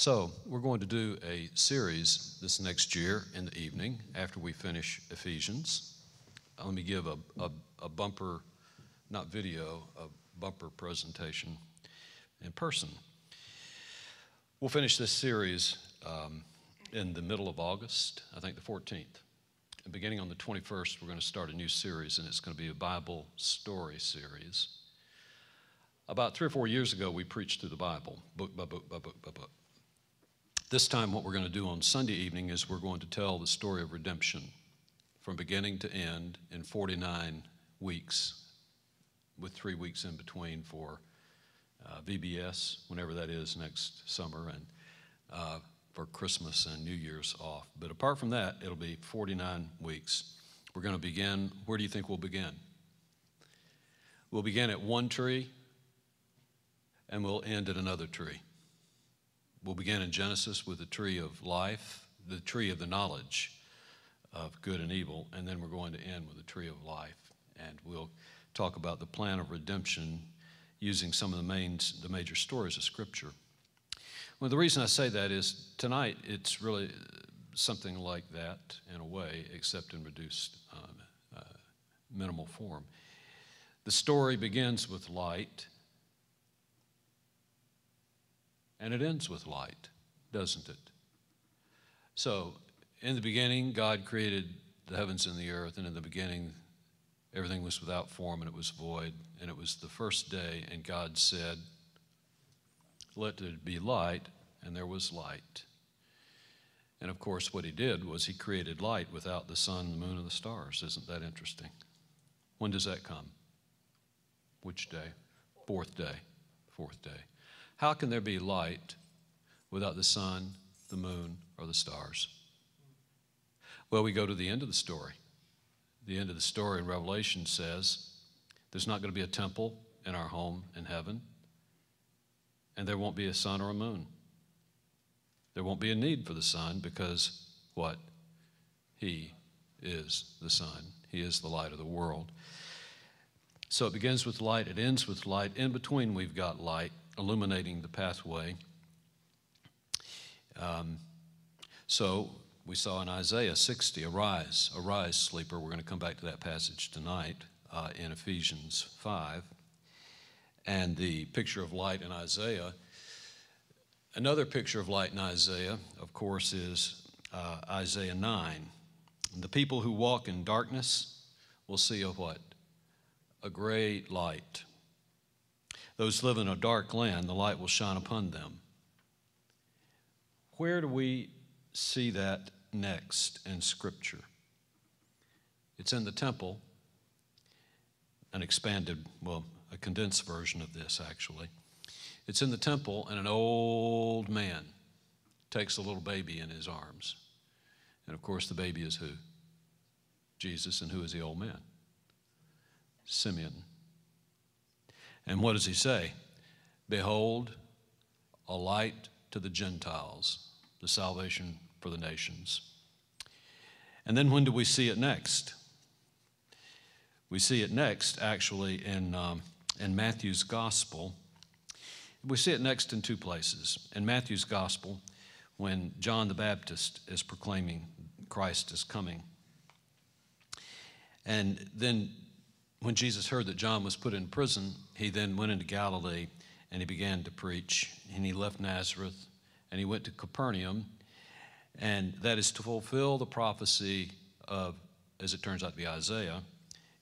So, we're going to do a series this next year in the evening after we finish Ephesians. Uh, Let me give a, a, a bumper, not video, a bumper presentation in person. We'll finish this series um, in the middle of August, I think the 14th. And beginning on the 21st, we're going to start a new series, and it's going to be a Bible story series. About three or four years ago, we preached through the Bible, book by book by book by book. This time, what we're going to do on Sunday evening is we're going to tell the story of redemption from beginning to end in 49 weeks, with three weeks in between for uh, VBS, whenever that is next summer, and uh, for Christmas and New Year's off. But apart from that, it'll be 49 weeks. We're going to begin. Where do you think we'll begin? We'll begin at one tree and we'll end at another tree. We'll begin in Genesis with the tree of life, the tree of the knowledge of good and evil, and then we're going to end with the tree of life. And we'll talk about the plan of redemption using some of the main, the major stories of Scripture. Well, the reason I say that is tonight it's really something like that in a way, except in reduced, uh, uh, minimal form. The story begins with light and it ends with light, doesn't it? So, in the beginning, God created the heavens and the earth, and in the beginning, everything was without form and it was void, and it was the first day, and God said, Let there be light, and there was light. And of course, what he did was he created light without the sun, the moon, and the stars. Isn't that interesting? When does that come? Which day? Fourth day. Fourth day. How can there be light without the sun, the moon, or the stars? Well, we go to the end of the story. The end of the story in Revelation says there's not going to be a temple in our home in heaven, and there won't be a sun or a moon. There won't be a need for the sun because what? He is the sun, He is the light of the world. So it begins with light, it ends with light. In between, we've got light illuminating the pathway. Um, so we saw in Isaiah 60, arise, arise, sleeper. We're going to come back to that passage tonight uh, in Ephesians 5. And the picture of light in Isaiah. Another picture of light in Isaiah, of course, is uh, Isaiah 9. The people who walk in darkness will see a what? A great light. Those live in a dark land, the light will shine upon them. Where do we see that next in Scripture? It's in the temple, an expanded, well, a condensed version of this actually. It's in the temple, and an old man takes a little baby in his arms. And of course, the baby is who? Jesus. And who is the old man? Simeon. And what does he say? Behold, a light to the Gentiles, the salvation for the nations. And then when do we see it next? We see it next, actually, in, um, in Matthew's Gospel. We see it next in two places. In Matthew's Gospel, when John the Baptist is proclaiming Christ is coming. And then when Jesus heard that John was put in prison, he then went into Galilee and he began to preach. And he left Nazareth and he went to Capernaum. And that is to fulfill the prophecy of, as it turns out to be Isaiah.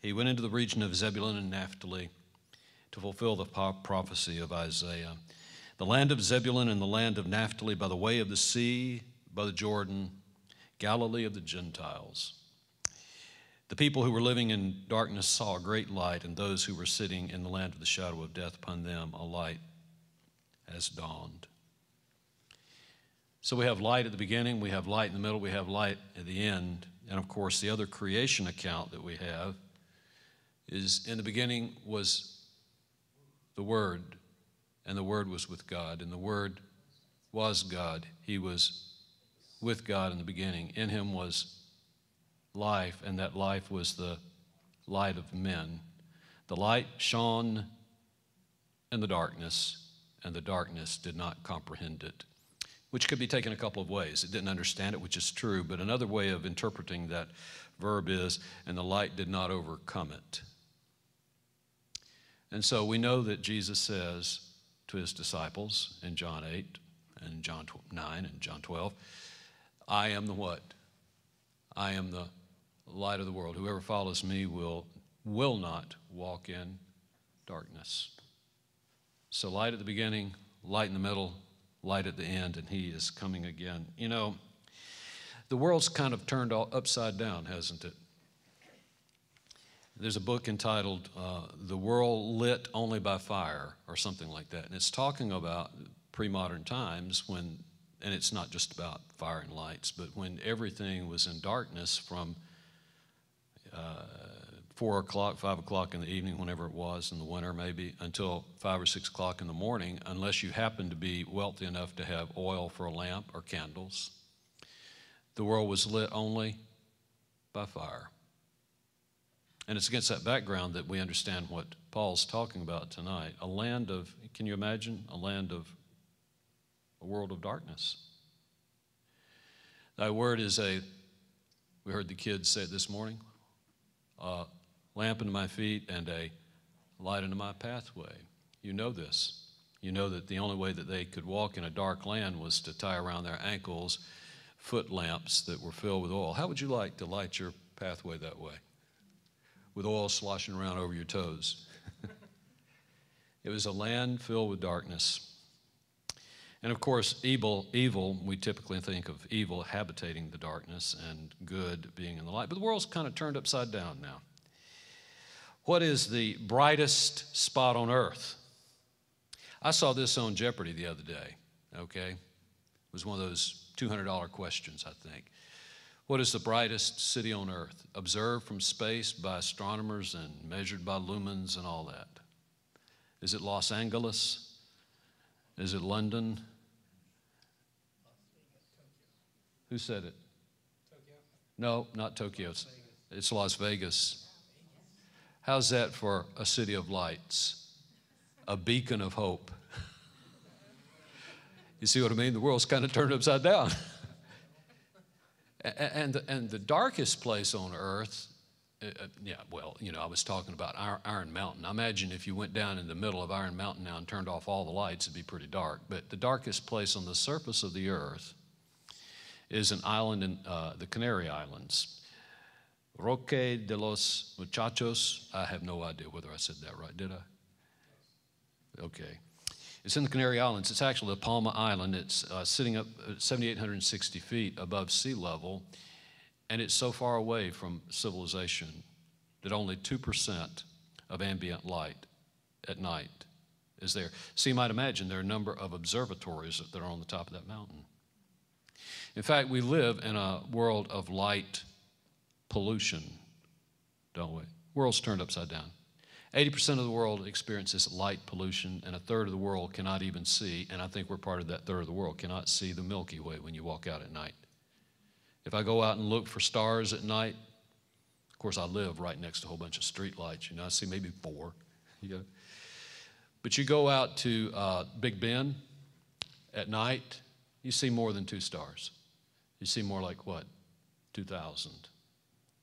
He went into the region of Zebulun and Naphtali to fulfill the prophecy of Isaiah. The land of Zebulun and the land of Naphtali by the way of the sea, by the Jordan, Galilee of the Gentiles. The people who were living in darkness saw a great light, and those who were sitting in the land of the shadow of death, upon them a light has dawned. So we have light at the beginning, we have light in the middle, we have light at the end. And of course, the other creation account that we have is in the beginning was the Word, and the Word was with God, and the Word was God. He was with God in the beginning. In him was life, and that life was the light of men. The light shone in the darkness, and the darkness did not comprehend it which could be taken a couple of ways. It didn't understand it, which is true, but another way of interpreting that verb is, and the light did not overcome it. And so we know that Jesus says to his disciples in John 8 and John 9 and John 12, I am the what? I am the light of the world. Whoever follows me will, will not walk in darkness. So, light at the beginning, light in the middle, light at the end, and he is coming again. You know, the world's kind of turned all upside down, hasn't it? There's a book entitled uh, The World Lit Only by Fire, or something like that. And it's talking about pre modern times when, and it's not just about fire and lights, but when everything was in darkness from four o'clock, five o'clock in the evening, whenever it was in the winter, maybe, until five or six o'clock in the morning, unless you happen to be wealthy enough to have oil for a lamp or candles. The world was lit only by fire. And it's against that background that we understand what Paul's talking about tonight. A land of, can you imagine? A land of, a world of darkness. Thy word is a, we heard the kids say it this morning, uh, lamp unto my feet and a light unto my pathway. You know this. You know that the only way that they could walk in a dark land was to tie around their ankles foot lamps that were filled with oil. How would you like to light your pathway that way? With oil sloshing around over your toes. it was a land filled with darkness. And of course, evil, evil, we typically think of evil habitating the darkness and good being in the light. But the world's kind of turned upside down now. What is the brightest spot on earth? I saw this on Jeopardy the other day, okay? It was one of those $200 questions, I think. What is the brightest city on earth? Observed from space by astronomers and measured by lumens and all that. Is it Los Angeles? Is it London? Who said it? Tokyo. No, not Tokyo. It's Las Vegas. How's that for a city of lights? A beacon of hope. you see what I mean? The world's kind of turned upside down. and, the, and the darkest place on earth, uh, uh, yeah, well, you know, I was talking about Iron Mountain. I imagine if you went down in the middle of Iron Mountain now and turned off all the lights, it'd be pretty dark. But the darkest place on the surface of the earth is an island in uh, the Canary Islands. Roque de los Muchachos. I have no idea whether I said that right, did I? Okay. It's in the Canary Islands. It's actually the Palma Island. It's uh, sitting up 7,860 feet above sea level, and it's so far away from civilization that only 2% of ambient light at night is there. So you might imagine there are a number of observatories that are on the top of that mountain. In fact, we live in a world of light pollution, don't we? World's turned upside down. 80% of the world experiences light pollution, and a third of the world cannot even see, and I think we're part of that third of the world, cannot see the Milky Way when you walk out at night. If I go out and look for stars at night, of course, I live right next to a whole bunch of streetlights. You know, I see maybe four. You know. But you go out to uh, Big Bend at night, you see more than two stars. You see more like what? 2,000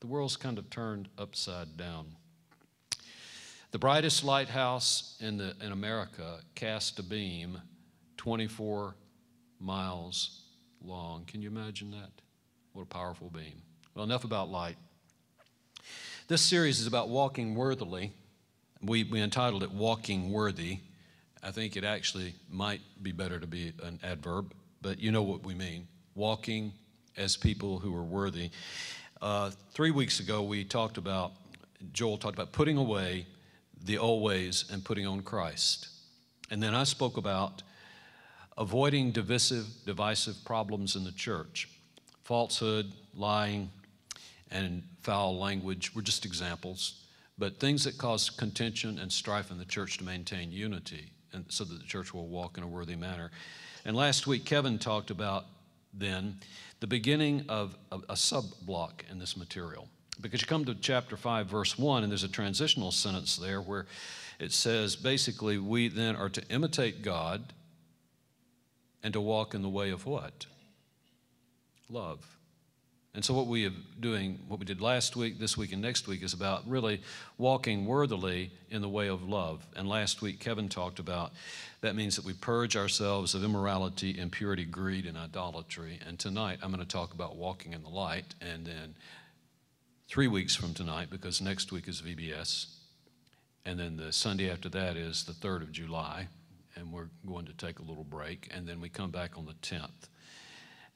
the world's kind of turned upside down. The brightest lighthouse in, the, in America cast a beam 24 miles long. Can you imagine that? What a powerful beam. Well, enough about light. This series is about walking worthily. We, we entitled it Walking Worthy. I think it actually might be better to be an adverb, but you know what we mean. Walking as people who are worthy. Uh, three weeks ago, we talked about, Joel talked about putting away the old ways and putting on Christ. And then I spoke about avoiding divisive, divisive problems in the church. Falsehood, lying, and foul language were just examples, but things that cause contention and strife in the church to maintain unity and so that the church will walk in a worthy manner. And last week, Kevin talked about then the beginning of a, a sub block in this material. Because you come to chapter 5, verse 1, and there's a transitional sentence there where it says basically, we then are to imitate God and to walk in the way of what? Love. And so, what we are doing, what we did last week, this week, and next week is about really walking worthily in the way of love. And last week, Kevin talked about that means that we purge ourselves of immorality, impurity, greed, and idolatry. And tonight, I'm going to talk about walking in the light. And then, three weeks from tonight, because next week is VBS, and then the Sunday after that is the 3rd of July, and we're going to take a little break. And then we come back on the 10th.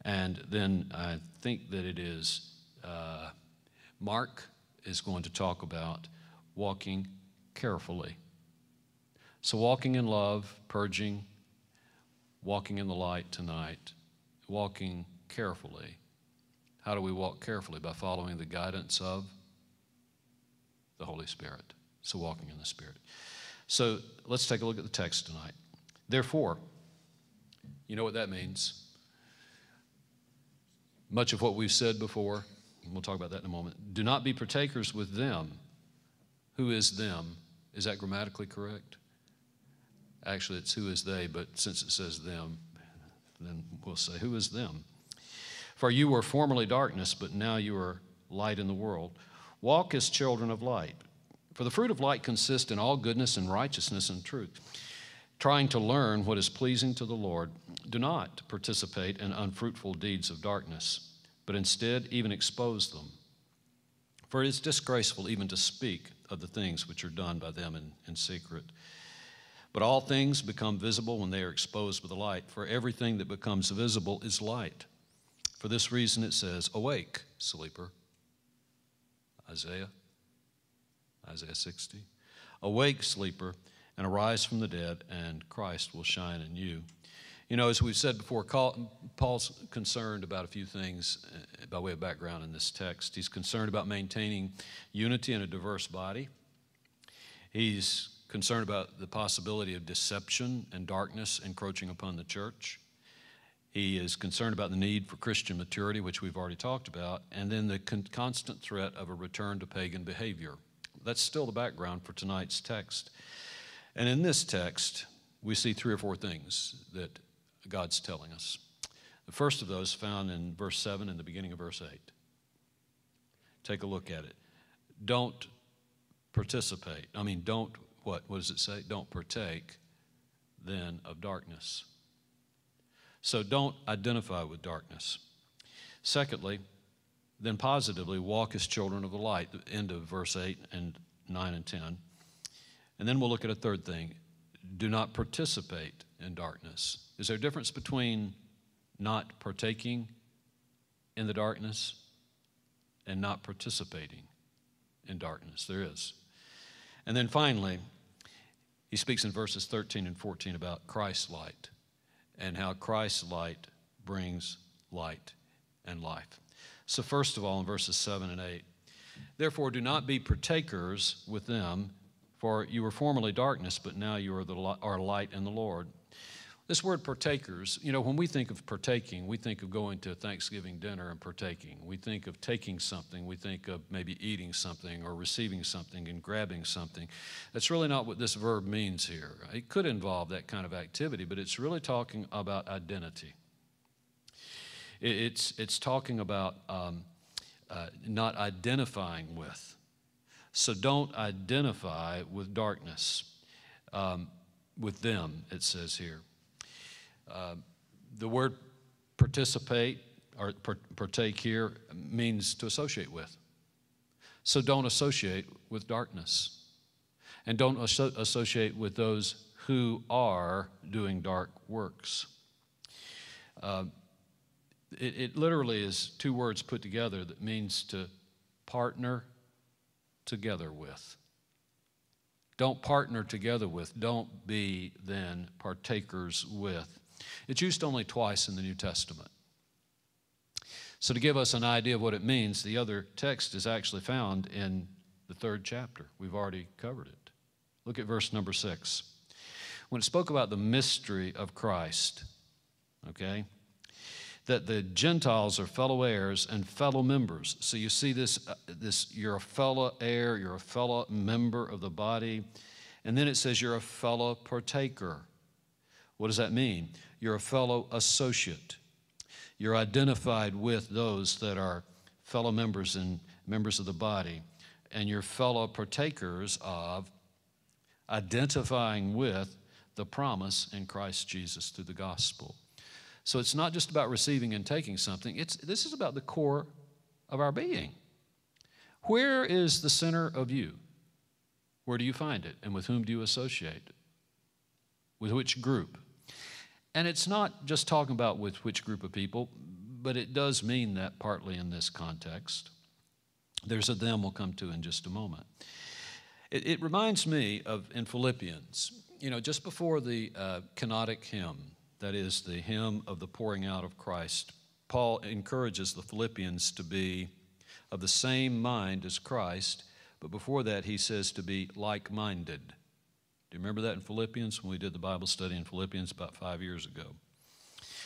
And then I think that it is uh, Mark is going to talk about walking carefully. So, walking in love, purging, walking in the light tonight, walking carefully. How do we walk carefully? By following the guidance of the Holy Spirit. So, walking in the Spirit. So, let's take a look at the text tonight. Therefore, you know what that means? Much of what we've said before, we'll talk about that in a moment. Do not be partakers with them. Who is them? Is that grammatically correct? Actually, it's who is they, but since it says them, then we'll say, Who is them? For you were formerly darkness, but now you are light in the world. Walk as children of light. For the fruit of light consists in all goodness and righteousness and truth, trying to learn what is pleasing to the Lord do not participate in unfruitful deeds of darkness, but instead even expose them. For it is disgraceful even to speak of the things which are done by them in, in secret. But all things become visible when they are exposed with the light, for everything that becomes visible is light. For this reason it says, Awake, sleeper. Isaiah, Isaiah 60. Awake, sleeper, and arise from the dead, and Christ will shine in you. You know, as we've said before, Paul's concerned about a few things uh, by way of background in this text. He's concerned about maintaining unity in a diverse body. He's concerned about the possibility of deception and darkness encroaching upon the church. He is concerned about the need for Christian maturity, which we've already talked about, and then the con- constant threat of a return to pagan behavior. That's still the background for tonight's text. And in this text, we see three or four things that God's telling us. The first of those found in verse 7 and the beginning of verse 8. Take a look at it. Don't participate. I mean, don't, what? What does it say? Don't partake then of darkness. So don't identify with darkness. Secondly, then positively walk as children of the light, the end of verse 8 and 9 and 10. And then we'll look at a third thing do not participate in darkness. Is there a difference between not partaking in the darkness and not participating in darkness? There is. And then finally, he speaks in verses 13 and 14 about Christ's light and how Christ's light brings light and life. So, first of all, in verses 7 and 8, therefore do not be partakers with them, for you were formerly darkness, but now you are, the, are light in the Lord. This word partakers, you know, when we think of partaking, we think of going to Thanksgiving dinner and partaking. We think of taking something. We think of maybe eating something or receiving something and grabbing something. That's really not what this verb means here. It could involve that kind of activity, but it's really talking about identity. It's, it's talking about um, uh, not identifying with. So don't identify with darkness, um, with them, it says here. Uh, the word participate or partake here means to associate with. So don't associate with darkness. And don't associate with those who are doing dark works. Uh, it, it literally is two words put together that means to partner together with. Don't partner together with, don't be then partakers with. It's used only twice in the New Testament. So, to give us an idea of what it means, the other text is actually found in the third chapter. We've already covered it. Look at verse number six. When it spoke about the mystery of Christ, okay, that the Gentiles are fellow heirs and fellow members. So you see this, uh, this you're a fellow heir, you're a fellow member of the body. And then it says you're a fellow partaker. What does that mean? You're a fellow associate. You're identified with those that are fellow members and members of the body, and you're fellow partakers of identifying with the promise in Christ Jesus through the gospel. So it's not just about receiving and taking something, it's, this is about the core of our being. Where is the center of you? Where do you find it? And with whom do you associate? With which group? And it's not just talking about with which group of people, but it does mean that partly in this context. There's a them we'll come to in just a moment. It, it reminds me of in Philippians, you know, just before the uh, kenotic hymn, that is the hymn of the pouring out of Christ, Paul encourages the Philippians to be of the same mind as Christ but before that, he says to be like minded. Do you remember that in Philippians when we did the Bible study in Philippians about five years ago?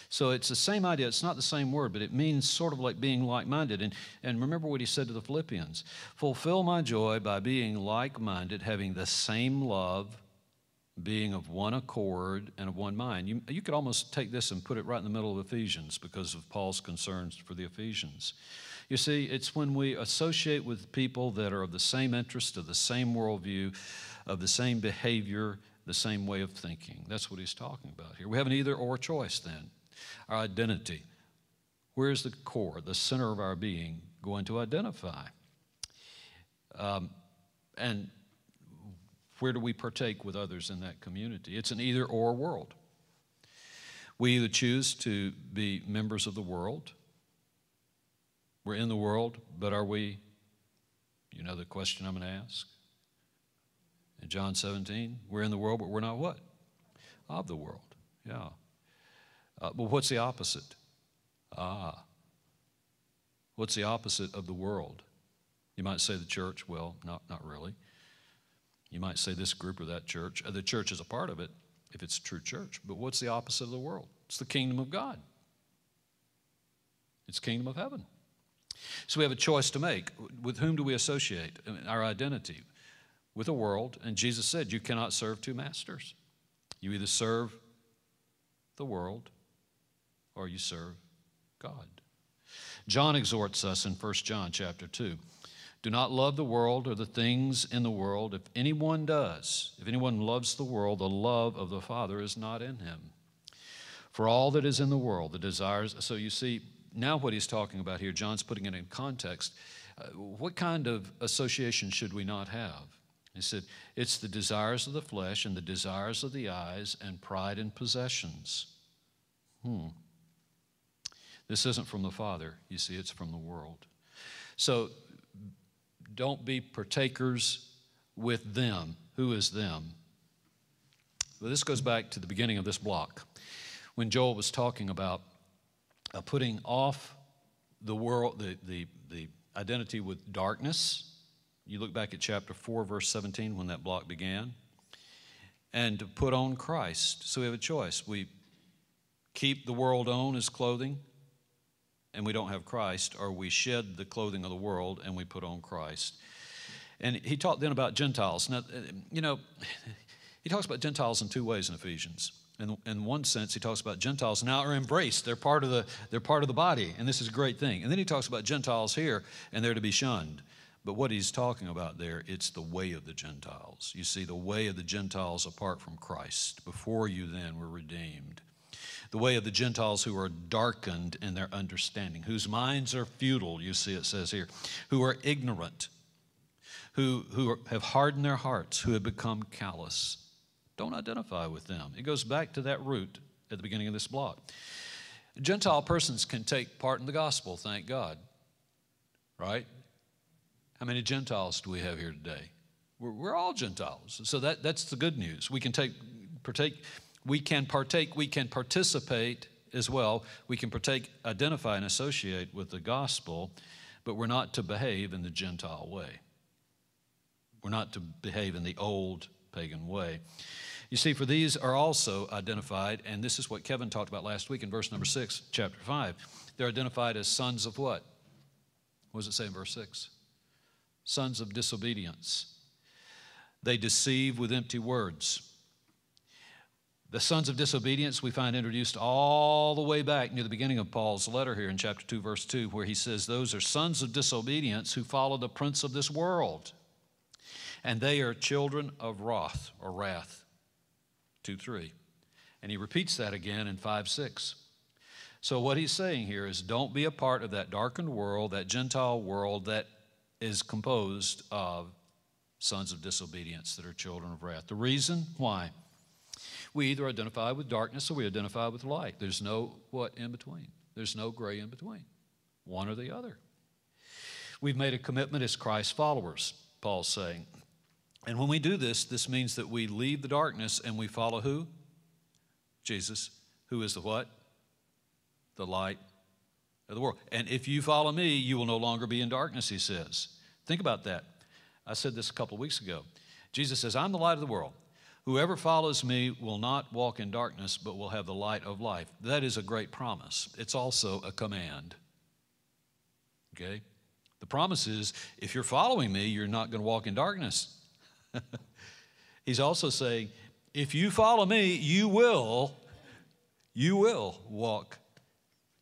So it's the same idea. It's not the same word, but it means sort of like being like minded. And, and remember what he said to the Philippians Fulfill my joy by being like minded, having the same love, being of one accord and of one mind. You, you could almost take this and put it right in the middle of Ephesians because of Paul's concerns for the Ephesians. You see, it's when we associate with people that are of the same interest, of the same worldview, of the same behavior, the same way of thinking. That's what he's talking about here. We have an either or choice then. Our identity. Where's the core, the center of our being going to identify? Um, and where do we partake with others in that community? It's an either or world. We either choose to be members of the world we're in the world, but are we? You know the question I'm going to ask? In John 17, we're in the world, but we're not what? Of the world. Yeah. Uh, but what's the opposite? Ah. What's the opposite of the world? You might say the church. Well, not, not really. You might say this group or that church. Uh, the church is a part of it if it's a true church. But what's the opposite of the world? It's the kingdom of God. It's kingdom of heaven. So we have a choice to make. With whom do we associate our identity? With the world. And Jesus said, You cannot serve two masters. You either serve the world or you serve God. John exhorts us in 1 John chapter 2. Do not love the world or the things in the world. If anyone does, if anyone loves the world, the love of the Father is not in him. For all that is in the world, the desires. So you see, now what he's talking about here, John's putting it in context. Uh, what kind of association should we not have? He said, It's the desires of the flesh and the desires of the eyes and pride and possessions. Hmm. This isn't from the Father. You see, it's from the world. So don't be partakers with them. Who is them? Well, this goes back to the beginning of this block when Joel was talking about uh, putting off the world, the, the, the identity with darkness. You look back at chapter 4, verse 17, when that block began, and to put on Christ. So we have a choice. We keep the world on as clothing, and we don't have Christ, or we shed the clothing of the world and we put on Christ. And he talked then about Gentiles. Now, you know, he talks about Gentiles in two ways in Ephesians in, in one sense, he talks about Gentiles now are embraced. They're part of the they're part of the body, and this is a great thing. And then he talks about Gentiles here, and they're to be shunned. But what he's talking about there, it's the way of the Gentiles. You see, the way of the Gentiles apart from Christ. Before you then were redeemed. The way of the Gentiles who are darkened in their understanding, whose minds are futile, you see it says here, who are ignorant, who, who have hardened their hearts, who have become callous don't identify with them. It goes back to that root at the beginning of this block. Gentile persons can take part in the gospel, thank God. Right? How many Gentiles do we have here today? We're, we're all Gentiles. So that, that's the good news. We can take, partake We can partake, we can participate as well. We can partake, identify, and associate with the gospel, but we're not to behave in the Gentile way. We're not to behave in the old pagan way. You see, for these are also identified, and this is what Kevin talked about last week in verse number six, chapter five. They're identified as sons of what? What does it say in verse six? Sons of disobedience. They deceive with empty words. The sons of disobedience we find introduced all the way back near the beginning of Paul's letter here in chapter 2, verse 2, where he says, Those are sons of disobedience who follow the prince of this world. And they are children of wrath or wrath. 2 3. And he repeats that again in 5 6. So, what he's saying here is don't be a part of that darkened world, that Gentile world that is composed of sons of disobedience that are children of wrath. The reason why? We either identify with darkness or we identify with light. There's no what in between. There's no gray in between. One or the other. We've made a commitment as Christ followers, Paul's saying. And when we do this, this means that we leave the darkness and we follow who? Jesus, who is the what? The light of the world. And if you follow me, you will no longer be in darkness, he says. Think about that. I said this a couple of weeks ago. Jesus says, I'm the light of the world. Whoever follows me will not walk in darkness, but will have the light of life. That is a great promise. It's also a command. Okay? The promise is if you're following me, you're not going to walk in darkness. He's also saying, if you follow me, you will, you will walk,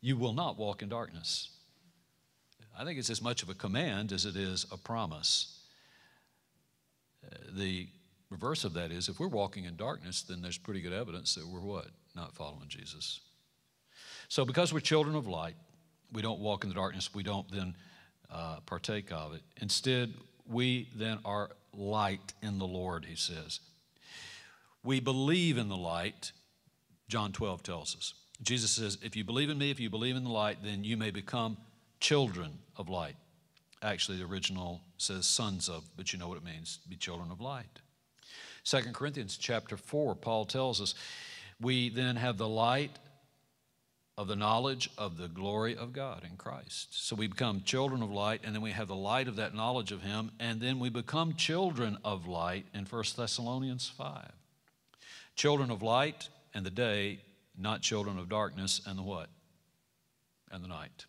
you will not walk in darkness. I think it's as much of a command as it is a promise. Uh, the Reverse of that is if we're walking in darkness, then there's pretty good evidence that we're what? Not following Jesus. So, because we're children of light, we don't walk in the darkness, we don't then uh, partake of it. Instead, we then are light in the Lord, he says. We believe in the light, John 12 tells us. Jesus says, If you believe in me, if you believe in the light, then you may become children of light. Actually, the original says sons of, but you know what it means be children of light. Second Corinthians chapter 4, Paul tells us, we then have the light of the knowledge of the glory of God in Christ. So we become children of light, and then we have the light of that knowledge of Him, and then we become children of light in 1 Thessalonians 5. Children of light and the day, not children of darkness and the what? And the night.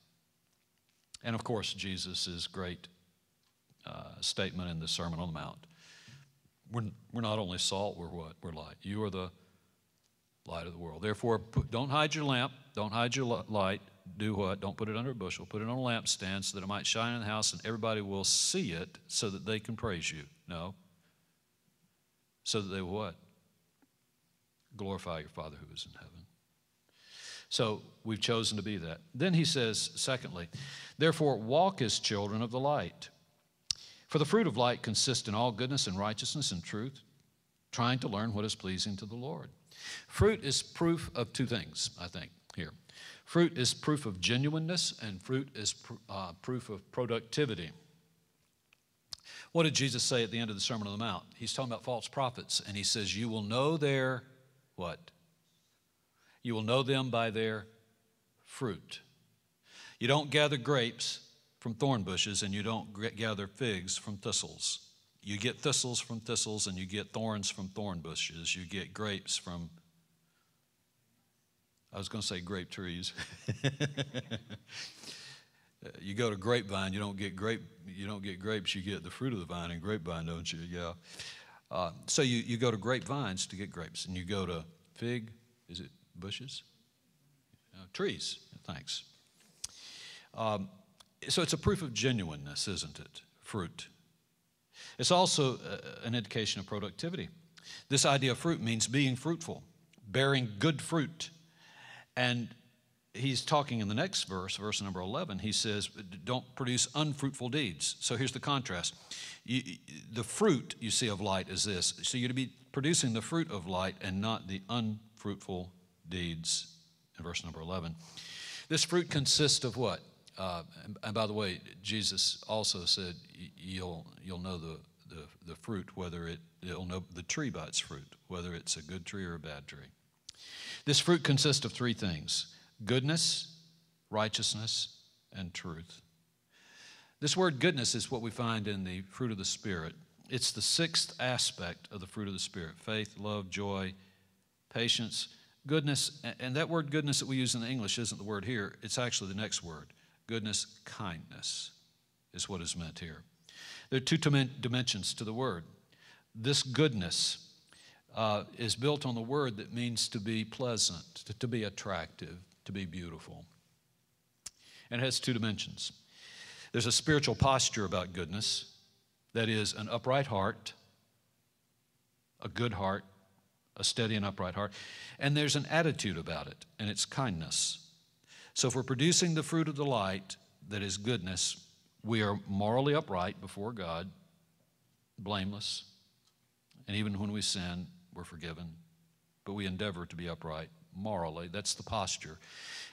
And of course, Jesus' great uh, statement in the Sermon on the Mount we're, we're not only salt, we're what? We're light. You are the light of the world. Therefore, put, don't hide your lamp, don't hide your light. Do what? Don't put it under a bushel. Put it on a lampstand so that it might shine in the house and everybody will see it so that they can praise you. No. So that they what? Glorify your Father who is in heaven. So we've chosen to be that. Then he says, secondly, therefore walk as children of the light. For the fruit of light consists in all goodness and righteousness and truth, trying to learn what is pleasing to the Lord. Fruit is proof of two things, I think, here. Fruit is proof of genuineness, and fruit is pr- uh, proof of productivity. What did Jesus say at the end of the Sermon on the Mount? He's talking about false prophets, and he says, You will know their what? You will know them by their fruit. You don't gather grapes from thorn bushes and you don't gather figs from thistles. You get thistles from thistles and you get thorns from thorn bushes. You get grapes from, I was going to say grape trees. you go to grapevine, you don't get grape, you don't get grapes, you get the fruit of the vine and grapevine, don't you? Yeah. Uh, so you, you go to grapevines to get grapes, and you go to fig, is it bushes? Uh, trees. Thanks. Um, so it's a proof of genuineness, isn't it? Fruit. It's also uh, an indication of productivity. This idea of fruit means being fruitful, bearing good fruit. And he's talking in the next verse, verse number 11, he says, Don't produce unfruitful deeds. So here's the contrast. You, the fruit, you see, of light is this. So you're to be producing the fruit of light and not the unfruitful deeds, in verse number 11. This fruit consists of what? Uh, and, and, by the way, Jesus also said, "You'll you'll know the, the, the fruit, whether it you'll know the tree by its fruit, whether it's a good tree or a bad tree." This fruit consists of three things goodness, righteousness, and truth. This word goodness is what we find in the fruit of the Spirit. It's the sixth aspect of the fruit of the Spirit faith, love, joy, patience, goodness. And that word goodness that we use in English isn't the word here, it's actually the next word. Goodness, kindness is what is meant here. There are two dimensions to the word. This goodness uh, is built on the word that means to be pleasant, to, to be attractive, to be beautiful. And it has two dimensions. There's a spiritual posture about goodness that is an upright heart, a good heart, a steady and upright heart. And there's an attitude about it, and it's kindness. So if we're producing the fruit of the light that is goodness, we are morally upright before God, blameless. And even when we sin, we're forgiven. But we endeavor to be upright morally. That's the posture.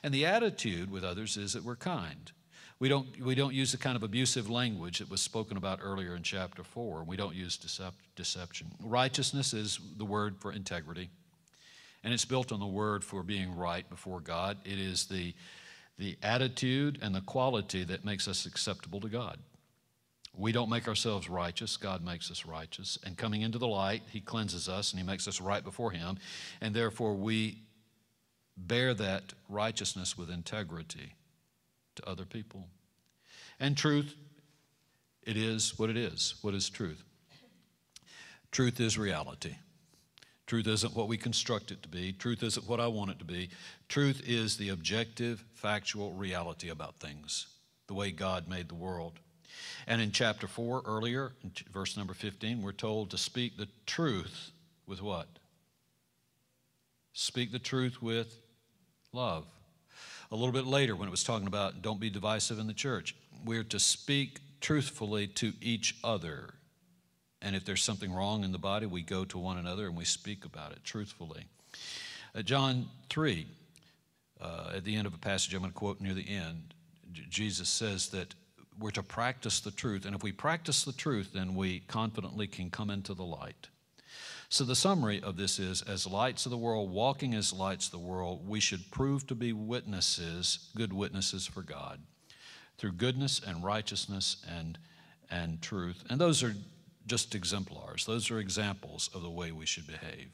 And the attitude with others is that we're kind. We don't, we don't use the kind of abusive language that was spoken about earlier in chapter 4. We don't use decep- deception. Righteousness is the word for integrity, and it's built on the word for being right before God. It is the, the attitude and the quality that makes us acceptable to God. We don't make ourselves righteous, God makes us righteous. And coming into the light, He cleanses us and He makes us right before Him. And therefore, we bear that righteousness with integrity to other people. And truth, it is what it is. What is truth? Truth is reality. Truth isn't what we construct it to be. Truth isn't what I want it to be. Truth is the objective, factual reality about things, the way God made the world. And in chapter 4, earlier, verse number 15, we're told to speak the truth with what? Speak the truth with love. A little bit later, when it was talking about don't be divisive in the church, we're to speak truthfully to each other. And if there's something wrong in the body, we go to one another and we speak about it truthfully. Uh, John 3, uh, at the end of a passage I'm going to quote near the end, J- Jesus says that we're to practice the truth. And if we practice the truth, then we confidently can come into the light. So, the summary of this is as lights of the world, walking as lights of the world, we should prove to be witnesses, good witnesses for God, through goodness and righteousness and, and truth. And those are just exemplars, those are examples of the way we should behave.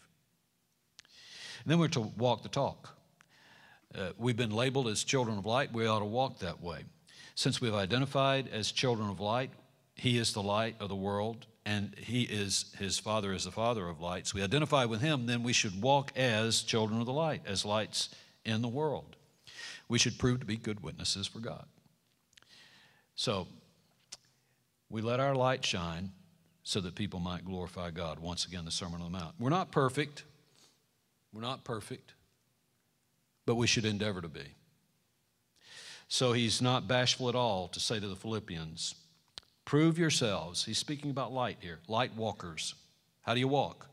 And then we're to walk the talk. Uh, we've been labeled as children of light, we ought to walk that way. Since we've identified as children of light, He is the light of the world and he is his father is the father of lights we identify with him then we should walk as children of the light as lights in the world we should prove to be good witnesses for god so we let our light shine so that people might glorify god once again the sermon on the mount we're not perfect we're not perfect but we should endeavor to be so he's not bashful at all to say to the philippians Prove yourselves. He's speaking about light here, light walkers. How do you walk?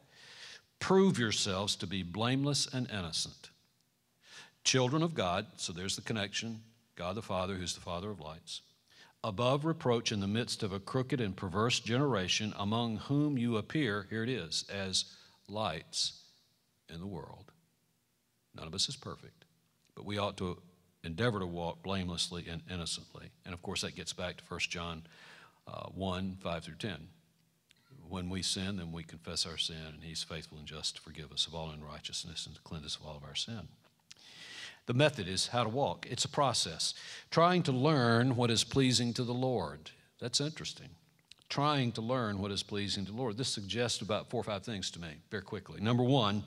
Prove yourselves to be blameless and innocent. Children of God, so there's the connection God the Father, who's the Father of lights. Above reproach in the midst of a crooked and perverse generation, among whom you appear, here it is, as lights in the world. None of us is perfect, but we ought to endeavor to walk blamelessly and innocently. And of course, that gets back to 1 John uh, 1 5 through 10. When we sin, then we confess our sin, and He's faithful and just to forgive us of all unrighteousness and to cleanse us of all of our sin. The method is how to walk. It's a process. Trying to learn what is pleasing to the Lord. That's interesting. Trying to learn what is pleasing to the Lord. This suggests about four or five things to me, very quickly. Number one,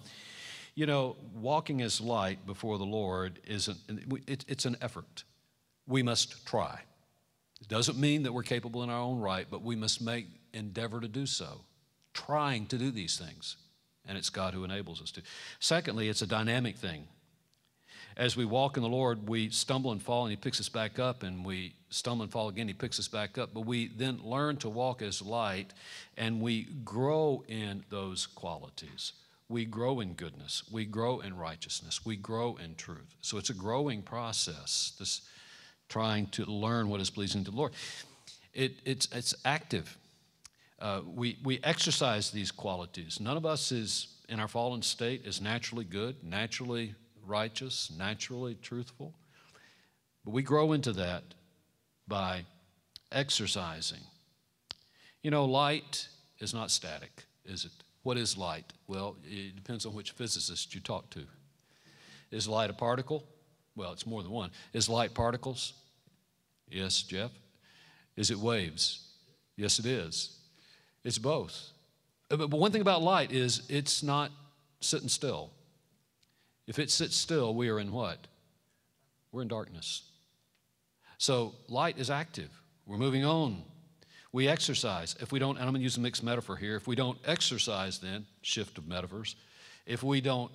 you know, walking as light before the Lord isn't, it's an effort. We must try. It doesn't mean that we're capable in our own right, but we must make endeavor to do so, trying to do these things. And it's God who enables us to. Secondly, it's a dynamic thing. As we walk in the Lord, we stumble and fall, and He picks us back up, and we stumble and fall again, He picks us back up. But we then learn to walk as light, and we grow in those qualities. We grow in goodness, we grow in righteousness, we grow in truth. So it's a growing process. This trying to learn what is pleasing to the Lord. It, it's, it's active. Uh, we, we exercise these qualities. None of us is in our fallen state is naturally good, naturally righteous, naturally truthful. But we grow into that by exercising. You know, light is not static, is it? What is light? Well, it depends on which physicist you talk to. Is light a particle? Well, it's more than one. Is light particles? Yes, Jeff. Is it waves? Yes, it is. It's both. Uh, but one thing about light is it's not sitting still. If it sits still, we are in what? We're in darkness. So light is active. We're moving on. We exercise. If we don't, and I'm going to use a mixed metaphor here, if we don't exercise, then, shift of metaphors, if we don't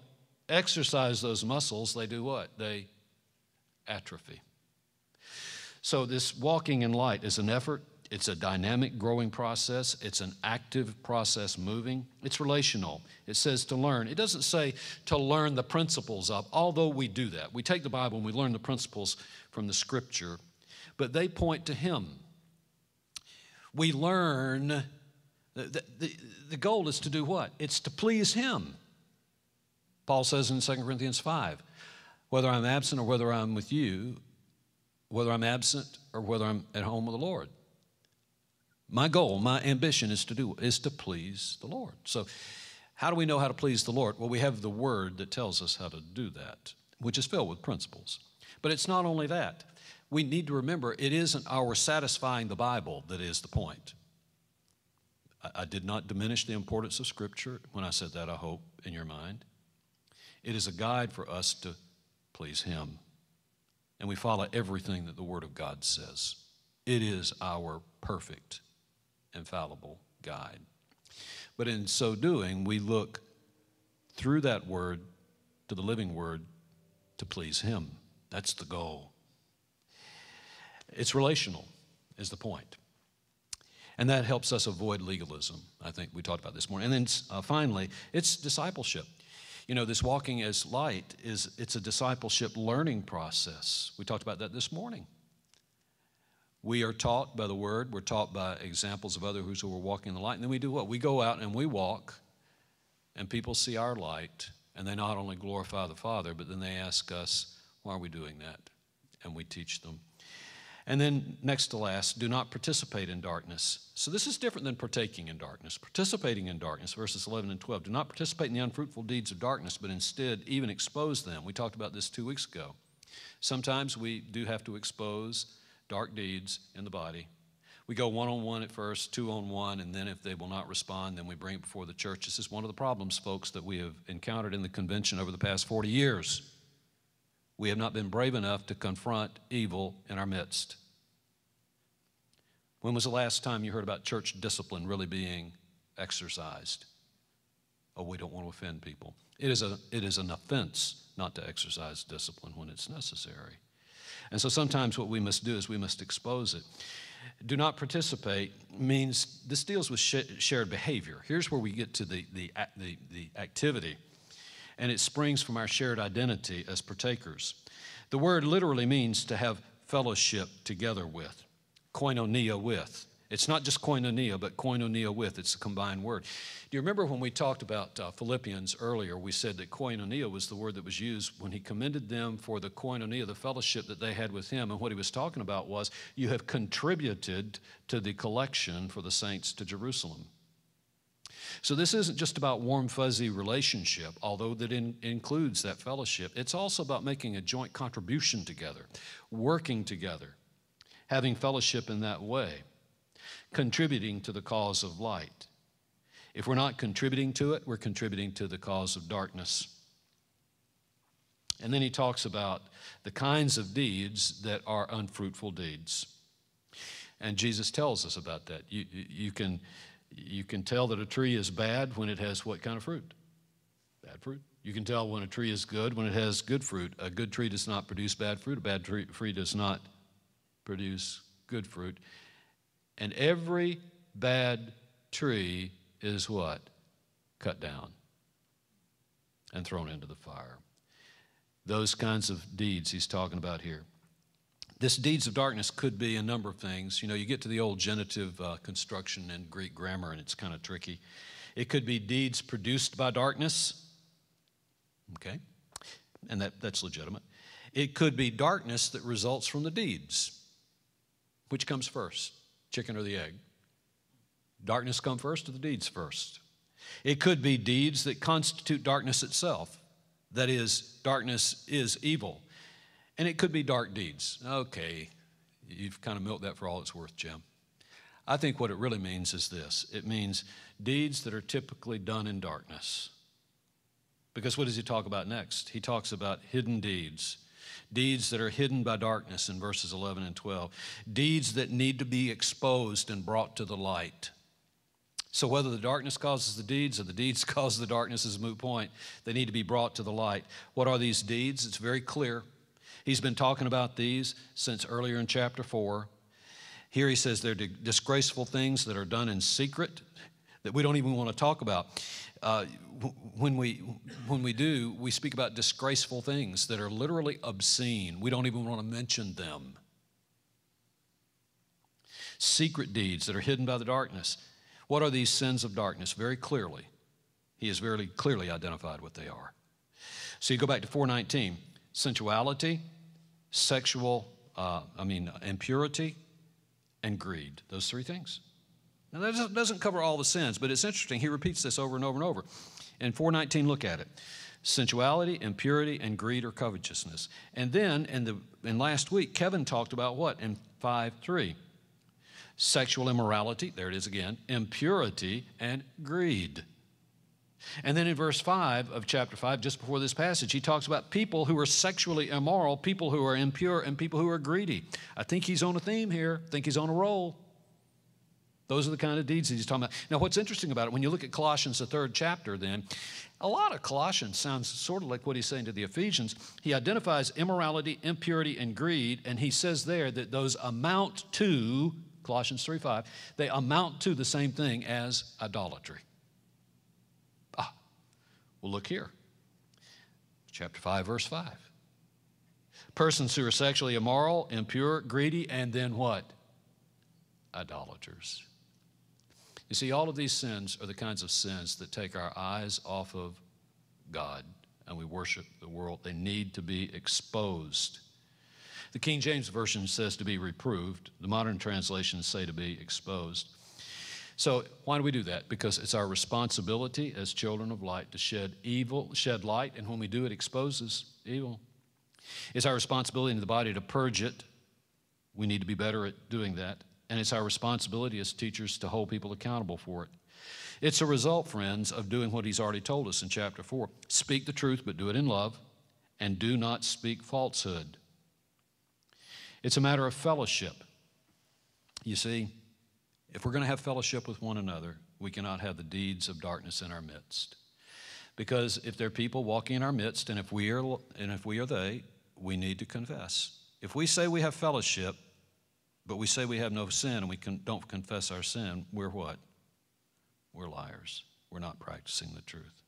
exercise those muscles, they do what? They atrophy. So, this walking in light is an effort, it's a dynamic growing process, it's an active process moving, it's relational. It says to learn. It doesn't say to learn the principles of, although we do that. We take the Bible and we learn the principles from the scripture, but they point to Him. We learn, the, the, the goal is to do what? It's to please Him. Paul says in 2 Corinthians 5 whether I'm absent or whether I'm with you, whether I'm absent or whether I'm at home with the Lord. My goal, my ambition is to do is to please the Lord. So how do we know how to please the Lord? Well, we have the word that tells us how to do that, which is filled with principles. But it's not only that. We need to remember it isn't our satisfying the Bible that is the point. I, I did not diminish the importance of Scripture when I said that, I hope, in your mind. It is a guide for us to please Him. And we follow everything that the Word of God says. It is our perfect, infallible guide. But in so doing, we look through that Word to the living Word to please Him. That's the goal. It's relational, is the point. And that helps us avoid legalism. I think we talked about this morning. And then uh, finally, it's discipleship you know this walking as light is it's a discipleship learning process we talked about that this morning we are taught by the word we're taught by examples of others who are walking in the light and then we do what we go out and we walk and people see our light and they not only glorify the father but then they ask us why are we doing that and we teach them and then, next to last, do not participate in darkness. So, this is different than partaking in darkness. Participating in darkness, verses 11 and 12. Do not participate in the unfruitful deeds of darkness, but instead even expose them. We talked about this two weeks ago. Sometimes we do have to expose dark deeds in the body. We go one on one at first, two on one, and then if they will not respond, then we bring it before the church. This is one of the problems, folks, that we have encountered in the convention over the past 40 years we have not been brave enough to confront evil in our midst. When was the last time you heard about church discipline really being exercised? Oh, we don't want to offend people. It is, a, it is an offense not to exercise discipline when it's necessary. And so sometimes what we must do is we must expose it. Do not participate means this deals with sh- shared behavior. Here's where we get to the, the, the, the activity and it springs from our shared identity as partakers. The word literally means to have fellowship together with, koinonia with. It's not just koinonia, but koinonia with. It's a combined word. Do you remember when we talked about uh, Philippians earlier? We said that koinonia was the word that was used when he commended them for the koinonia, the fellowship that they had with him. And what he was talking about was, you have contributed to the collection for the saints to Jerusalem. So this isn't just about warm, fuzzy relationship, although that in, includes that fellowship. It's also about making a joint contribution together, working together, having fellowship in that way, contributing to the cause of light. If we're not contributing to it, we're contributing to the cause of darkness. And then he talks about the kinds of deeds that are unfruitful deeds. And Jesus tells us about that. You, you can you can tell that a tree is bad when it has what kind of fruit? Bad fruit. You can tell when a tree is good when it has good fruit. A good tree does not produce bad fruit. A bad tree, tree does not produce good fruit. And every bad tree is what? Cut down and thrown into the fire. Those kinds of deeds he's talking about here. This deeds of darkness could be a number of things. You know, you get to the old genitive uh, construction in Greek grammar, and it's kind of tricky. It could be deeds produced by darkness. Okay? And that, that's legitimate. It could be darkness that results from the deeds. Which comes first, chicken or the egg? Darkness come first or the deeds first? It could be deeds that constitute darkness itself. That is, darkness is evil. And it could be dark deeds. Okay, you've kind of milked that for all it's worth, Jim. I think what it really means is this it means deeds that are typically done in darkness. Because what does he talk about next? He talks about hidden deeds. Deeds that are hidden by darkness in verses 11 and 12. Deeds that need to be exposed and brought to the light. So, whether the darkness causes the deeds or the deeds cause the darkness is a moot point. They need to be brought to the light. What are these deeds? It's very clear. He's been talking about these since earlier in chapter 4. Here he says they're disgraceful things that are done in secret that we don't even want to talk about. Uh, when, we, when we do, we speak about disgraceful things that are literally obscene. We don't even want to mention them. Secret deeds that are hidden by the darkness. What are these sins of darkness? Very clearly, he has very clearly identified what they are. So you go back to 419 sensuality, sexual, uh, I mean, impurity, and greed. Those three things. Now, that doesn't cover all the sins, but it's interesting. He repeats this over and over and over. In 419, look at it sensuality, impurity, and greed or covetousness. And then in, the, in last week, Kevin talked about what in 5 3? Sexual immorality, there it is again, impurity, and greed. And then in verse 5 of chapter 5, just before this passage, he talks about people who are sexually immoral, people who are impure, and people who are greedy. I think he's on a theme here, I think he's on a roll. Those are the kind of deeds that he's talking about. Now, what's interesting about it, when you look at Colossians, the third chapter, then, a lot of Colossians sounds sort of like what he's saying to the Ephesians. He identifies immorality, impurity, and greed, and he says there that those amount to, Colossians 3 5, they amount to the same thing as idolatry. Ah, well, look here. Chapter 5, verse 5. Persons who are sexually immoral, impure, greedy, and then what? Idolaters. You see, all of these sins are the kinds of sins that take our eyes off of God and we worship the world. They need to be exposed. The King James Version says to be reproved, the modern translations say to be exposed. So, why do we do that? Because it's our responsibility as children of light to shed evil, shed light, and when we do it, exposes evil. It's our responsibility in the body to purge it. We need to be better at doing that and it's our responsibility as teachers to hold people accountable for it. It's a result, friends, of doing what he's already told us in chapter 4 speak the truth, but do it in love, and do not speak falsehood. It's a matter of fellowship. You see, if we're going to have fellowship with one another, we cannot have the deeds of darkness in our midst. Because if there are people walking in our midst, and if we are, and if we are they, we need to confess. If we say we have fellowship, but we say we have no sin and we con- don't confess our sin, we're what? We're liars. We're not practicing the truth,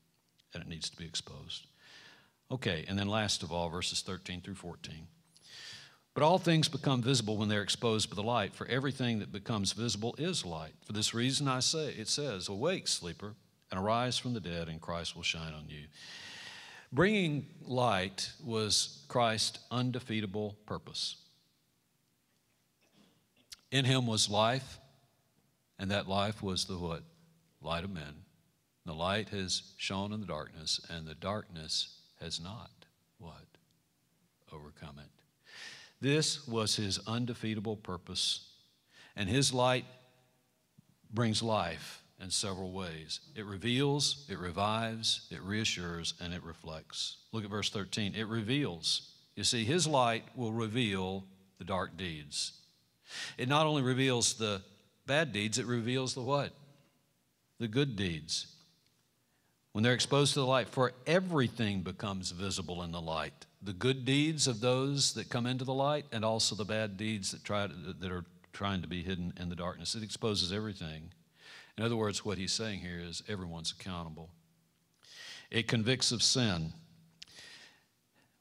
and it needs to be exposed. Okay, and then last of all, verses 13 through 14. But all things become visible when they're exposed by the light, for everything that becomes visible is light. For this reason I say, it says, Awake, sleeper, and arise from the dead, and Christ will shine on you. Bringing light was Christ's undefeatable purpose. In him was life, and that life was the what? Light of men. The light has shone in the darkness, and the darkness has not what? Overcome it. This was his undefeatable purpose, and his light brings life in several ways. It reveals, it revives, it reassures, and it reflects. Look at verse 13. It reveals. You see, his light will reveal the dark deeds. It not only reveals the bad deeds, it reveals the what? The good deeds. When they're exposed to the light, for everything becomes visible in the light. The good deeds of those that come into the light, and also the bad deeds that, try to, that are trying to be hidden in the darkness. It exposes everything. In other words, what he's saying here is everyone's accountable. It convicts of sin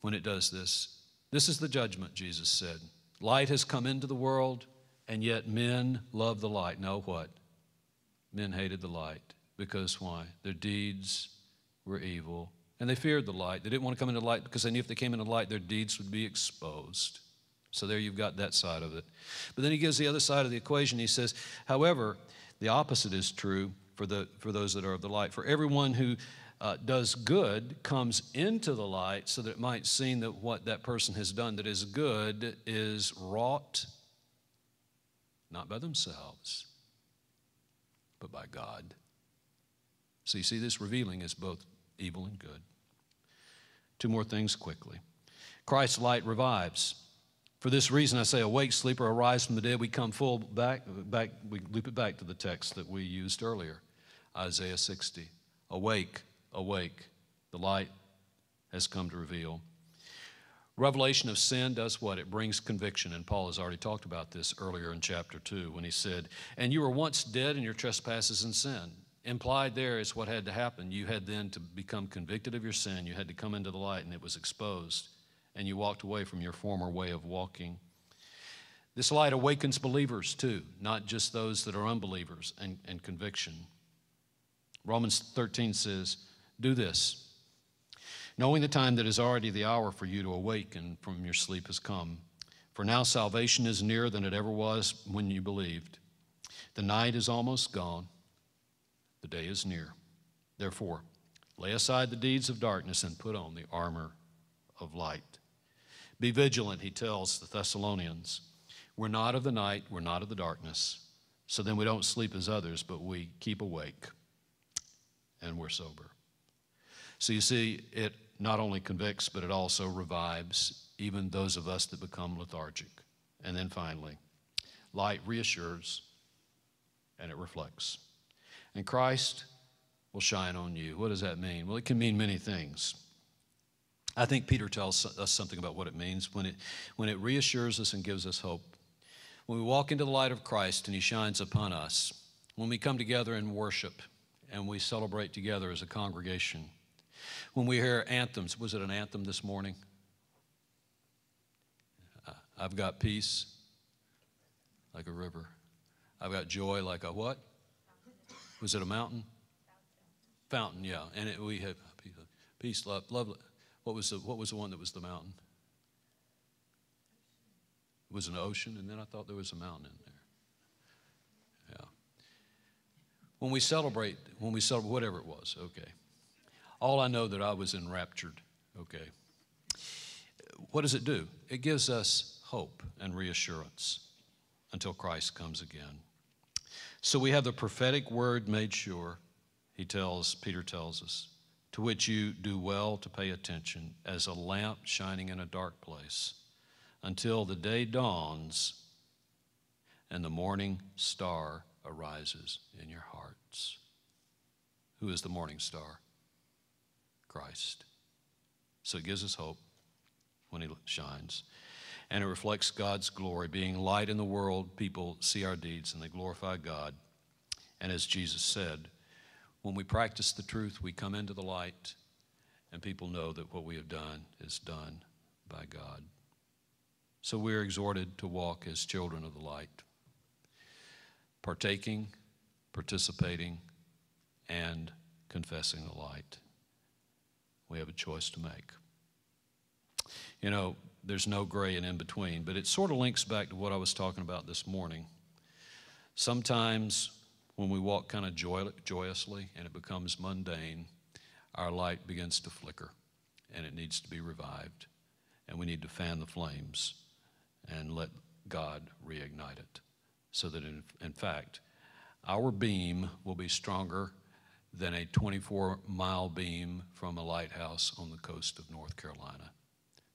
when it does this. This is the judgment, Jesus said. Light has come into the world, and yet men love the light. No, what? Men hated the light Because why? Their deeds were evil. And they feared the light. They didn't want to come into light because they knew if they came into light, their deeds would be exposed. So there you've got that side of it. But then he gives the other side of the equation. He says, however, the opposite is true for, the, for those that are of the light. For everyone who uh, does good comes into the light so that it might seem that what that person has done that is good is wrought not by themselves, but by God. So you see, this revealing is both evil and good. Two more things quickly. Christ's light revives. For this reason, I say, awake, sleeper, arise from the dead. We come full back, back, we loop it back to the text that we used earlier, Isaiah 60. Awake, awake. The light has come to reveal. Revelation of sin does what? It brings conviction. And Paul has already talked about this earlier in chapter 2 when he said, And you were once dead in your trespasses and sin. Implied there is what had to happen. You had then to become convicted of your sin. You had to come into the light, and it was exposed. And you walked away from your former way of walking. This light awakens believers too, not just those that are unbelievers, and, and conviction. Romans 13 says, Do this knowing the time that is already the hour for you to awaken from your sleep has come. For now salvation is nearer than it ever was when you believed. The night is almost gone, the day is near. Therefore, lay aside the deeds of darkness and put on the armor of light. Be vigilant, he tells the Thessalonians. We're not of the night, we're not of the darkness. So then we don't sleep as others, but we keep awake and we're sober. So you see, it not only convicts, but it also revives even those of us that become lethargic. And then finally, light reassures and it reflects. And Christ will shine on you. What does that mean? Well, it can mean many things. I think Peter tells us something about what it means when it, when it reassures us and gives us hope. When we walk into the light of Christ and He shines upon us, when we come together in worship and we celebrate together as a congregation, when we hear anthems, was it an anthem this morning? Uh, I've got peace like a river. I've got joy like a what? Was it a mountain? Fountain, yeah. And it, we have peace, love, love. What was the What was the one that was the mountain? It was an ocean, and then I thought there was a mountain in there. Yeah. When we celebrate, when we celebrate, whatever it was, okay. All I know that I was enraptured. Okay. What does it do? It gives us hope and reassurance until Christ comes again. So we have the prophetic word made sure, he tells, Peter tells us, to which you do well to pay attention as a lamp shining in a dark place until the day dawns and the morning star arises in your hearts. Who is the morning star? Christ. So it gives us hope when He shines. And it reflects God's glory. Being light in the world, people see our deeds and they glorify God. And as Jesus said, when we practice the truth, we come into the light, and people know that what we have done is done by God. So we are exhorted to walk as children of the light, partaking, participating, and confessing the light. We have a choice to make. You know, there's no gray and in between, but it sort of links back to what I was talking about this morning. Sometimes when we walk kind of joy, joyously and it becomes mundane, our light begins to flicker and it needs to be revived. And we need to fan the flames and let God reignite it so that, in, in fact, our beam will be stronger than a 24 mile beam from a lighthouse on the coast of North Carolina.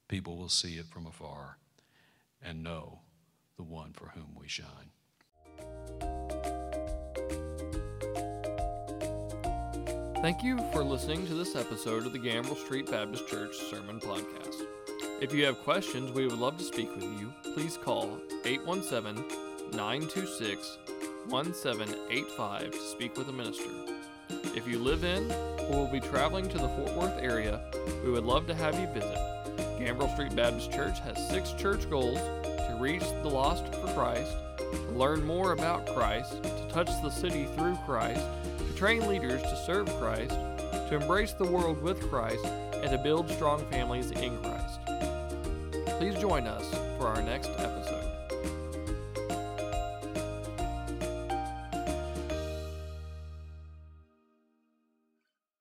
People will see it from afar and know the one for whom we shine. Thank you for listening to this episode of the Gambrell Street Baptist Church Sermon Podcast. If you have questions, we would love to speak with you. Please call 817 926 1785 to speak with a minister. If you live in or will be traveling to the Fort Worth area, we would love to have you visit. Gambrell Street Baptist Church has six church goals to reach the lost for Christ, to learn more about Christ, to touch the city through Christ, to train leaders to serve Christ, to embrace the world with Christ, and to build strong families in Christ. Please join us for our next episode.